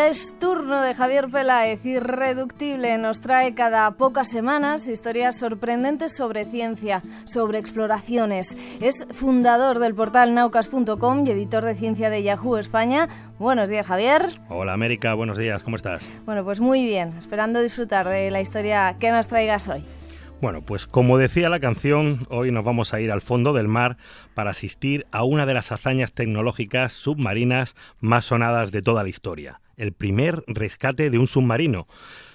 ya es turno de Javier Peláez, irreductible. Nos trae cada pocas semanas historias sorprendentes sobre ciencia, sobre exploraciones. Es fundador del portal naucas.com y editor de ciencia de Yahoo España. Buenos días, Javier. Hola, América. Buenos días. ¿Cómo estás? Bueno, pues muy bien. Esperando disfrutar de la historia que nos traigas hoy. Bueno, pues como decía la canción, hoy nos vamos a ir al fondo del mar para asistir a una de las hazañas tecnológicas submarinas más sonadas de toda la historia, el primer rescate de un submarino.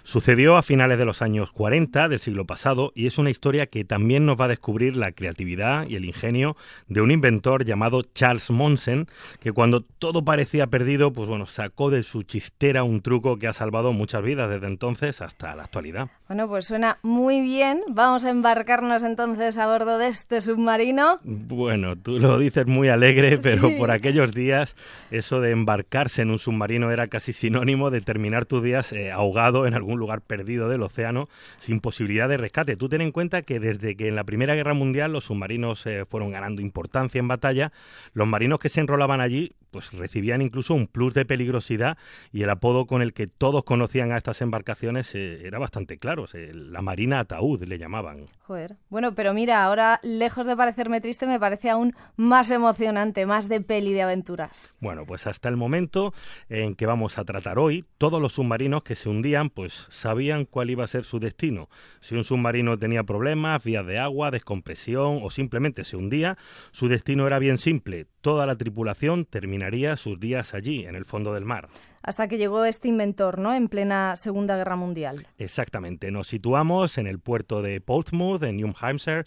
Sucedió a finales de los años 40 del siglo pasado y es una historia que también nos va a descubrir la creatividad y el ingenio de un inventor llamado Charles Monsen, que cuando todo parecía perdido, pues bueno, sacó de su chistera un truco que ha salvado muchas vidas desde entonces hasta la actualidad. Bueno, pues suena muy bien. Vamos a embarcarnos entonces a bordo de este submarino. Bueno, tú lo dices muy alegre, pero por aquellos días eso de embarcarse en un submarino era casi sinónimo de terminar tus días eh, ahogado en algún lugar perdido del océano sin posibilidad de rescate. Tú ten en cuenta que desde que en la Primera Guerra Mundial los submarinos eh, fueron ganando importancia en batalla, los marinos que se enrolaban allí pues recibían incluso un plus de peligrosidad y el apodo con el que todos conocían a estas embarcaciones eh, era bastante claro, la Marina Ataúd le llamaban. Joder. Bueno, pero mira, ahora lejos de parecerme triste me parece aún más emocionante, más de peli de aventuras. Bueno, pues hasta el momento en que vamos a tratar hoy, todos los submarinos que se hundían pues sabían cuál iba a ser su destino. Si un submarino tenía problemas, vías de agua, descompresión o simplemente se hundía, su destino era bien simple, toda la tripulación terminaría sus días allí, en el fondo del mar hasta que llegó este inventor, ¿no? En plena Segunda Guerra Mundial. Exactamente. Nos situamos en el puerto de Portsmouth, en New Hampshire,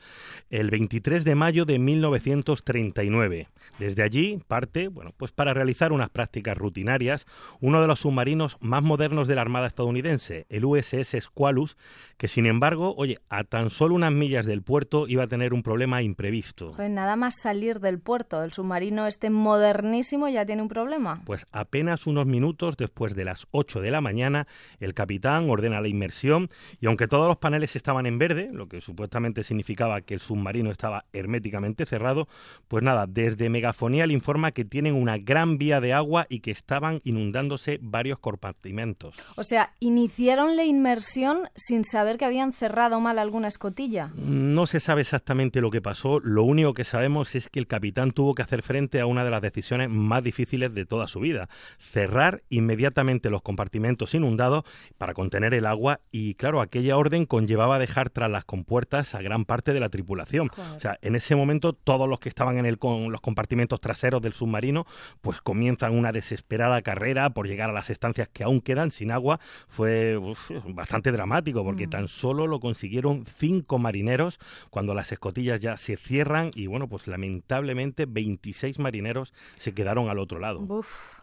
el 23 de mayo de 1939. Desde allí parte, bueno, pues para realizar unas prácticas rutinarias, uno de los submarinos más modernos de la Armada estadounidense, el USS Squalus, que sin embargo, oye, a tan solo unas millas del puerto iba a tener un problema imprevisto. Joder, nada más salir del puerto, el submarino este modernísimo ya tiene un problema. Pues apenas unos minutos después de las 8 de la mañana, el capitán ordena la inmersión y aunque todos los paneles estaban en verde, lo que supuestamente significaba que el submarino estaba herméticamente cerrado, pues nada, desde megafonía le informa que tienen una gran vía de agua y que estaban inundándose varios compartimentos. O sea, iniciaron la inmersión sin saber que habían cerrado mal alguna escotilla. No se sabe exactamente lo que pasó, lo único que sabemos es que el capitán tuvo que hacer frente a una de las decisiones más difíciles de toda su vida, cerrar y inmediatamente los compartimentos inundados para contener el agua y claro, aquella orden conllevaba dejar tras las compuertas a gran parte de la tripulación. O sea, en ese momento todos los que estaban en el, con los compartimentos traseros del submarino pues comienzan una desesperada carrera por llegar a las estancias que aún quedan sin agua. Fue bastante dramático porque mm. tan solo lo consiguieron cinco marineros cuando las escotillas ya se cierran y bueno, pues lamentablemente 26 marineros se quedaron al otro lado.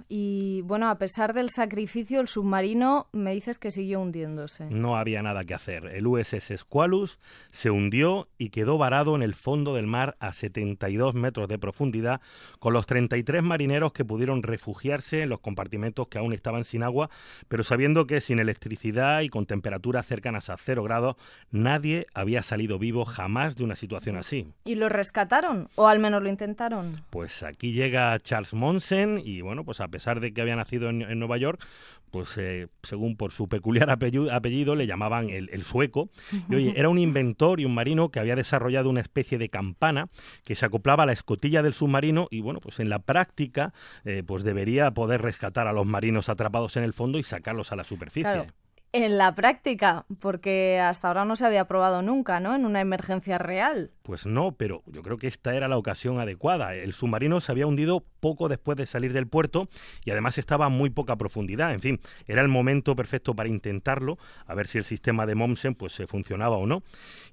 y bueno, a pesar del sacrificio, el submarino me dices que siguió hundiéndose. No había nada que hacer. El USS Squalus se hundió y quedó varado en el fondo del mar a 72 metros de profundidad, con los 33 marineros que pudieron refugiarse en los compartimentos que aún estaban sin agua, pero sabiendo que sin electricidad y con temperaturas cercanas a cero grados, nadie había salido vivo jamás de una situación así. ¿Y lo rescataron? ¿O al menos lo intentaron? Pues aquí llega Charles Monsen y bueno, pues a pesar de que había nacido en en, Nueva York, pues eh, según por su peculiar apellido, le llamaban el, sueco. Y oye, era un inventor y un marino que había desarrollado una especie de campana que se acoplaba a la escotilla del submarino y bueno, pues en la práctica eh, pues debería poder rescatar a los marinos atrapados en el fondo y sacarlos a la superficie en la práctica, porque hasta ahora no se había probado nunca, ¿no? En una emergencia real. Pues no, pero yo creo que esta era la ocasión adecuada. El submarino se había hundido poco después de salir del puerto y además estaba a muy poca profundidad. En fin, era el momento perfecto para intentarlo, a ver si el sistema de Momsen pues se funcionaba o no.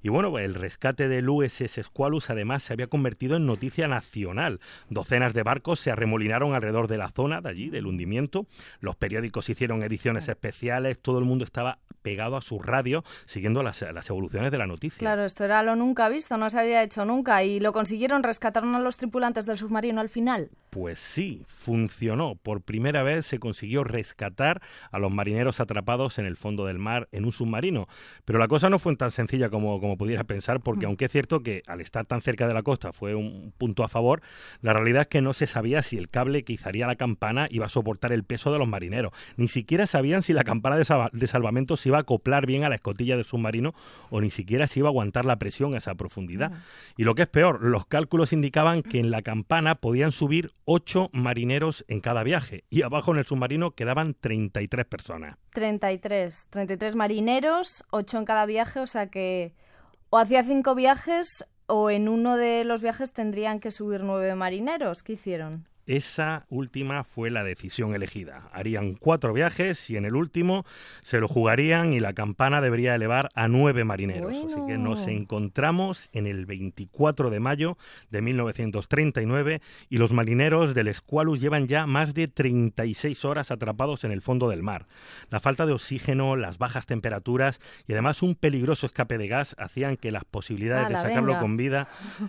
Y bueno, el rescate del USS Squalus además se había convertido en noticia nacional. Docenas de barcos se arremolinaron alrededor de la zona de allí del hundimiento. Los periódicos hicieron ediciones especiales, todo el mundo estaba pegado a su radio siguiendo las, evoluciones de la noticia. Claro, esto era lo nunca visto, no se había hecho nunca y lo consiguieron, rescataron a los tripulantes del submarino al final. Pues sí, funcionó. Por primera vez se consiguió rescatar a los marineros atrapados en el fondo del mar en un submarino. Pero la cosa no fue tan sencilla como, como pudiera pensar, porque aunque es cierto que al estar tan cerca de la costa fue un punto a favor, la realidad es que no se sabía si el cable que izaría la campana iba a soportar el peso de los marineros. Ni siquiera sabían si la campana de, salvamento se iba a acoplar bien a la escotilla del submarino o ni siquiera si iba a aguantar la presión a esa profundidad. Y lo que es peor, los cálculos indicaban que en la campana podían subir ocho marineros en cada viaje y abajo en el submarino quedaban 33 personas. 33, 33 marineros, ocho en cada viaje, o sea que o hacía cinco viajes o en uno de los viajes tendrían que subir nueve marineros. ¿Qué hicieron? Esa última fue la decisión elegida. Harían cuatro viajes y en el último se lo jugarían y la campana debería elevar a nueve marineros. Así que nos encontramos en el 24 de mayo de 1939 y los marineros del Esqualus llevan ya más de 36 horas atrapados en el fondo del mar. La falta de oxígeno, las bajas temperaturas y además un peligroso escape de gas hacían que las posibilidades de sacarlo con vida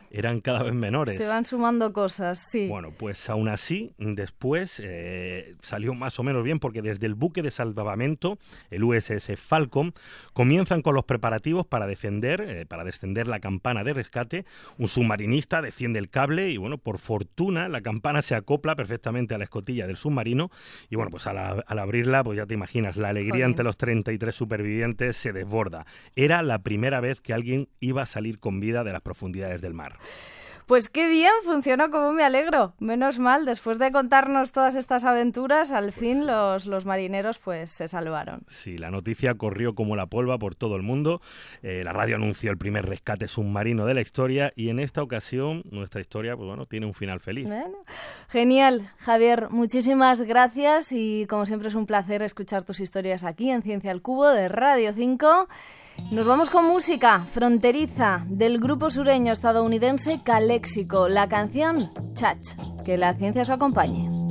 eran cada vez menores. Se van sumando cosas, sí. Bueno, pues aún así, después eh, salió más o menos bien porque desde el buque de salvamento, el USS Falcon, comienzan con los preparativos para defender, eh, para descender la campana de rescate. Un submarinista desciende el cable y, bueno, por fortuna, la campana se acopla perfectamente a la escotilla del submarino y, bueno, pues al, abrirla, pues ya te imaginas, la alegría ante los 33 supervivientes se desborda. Era la primera vez que alguien iba a salir con vida de las profundidades del mar. Pues qué bien, funcionó como me alegro. Menos mal, después de contarnos todas estas aventuras, al pues fin los, los marineros pues se salvaron. Sí, la noticia corrió como la polva por todo el mundo. Eh, la radio anunció el primer rescate submarino de la historia y en esta ocasión nuestra historia pues bueno, tiene un final feliz. genial, Javier, muchísimas gracias y como siempre es un placer escuchar tus historias aquí en Ciencia al Cubo de Radio 5. Nos vamos con música fronteriza del grupo sureño estadounidense Caléxico, la canción Chach. Que la ciencia os acompañe.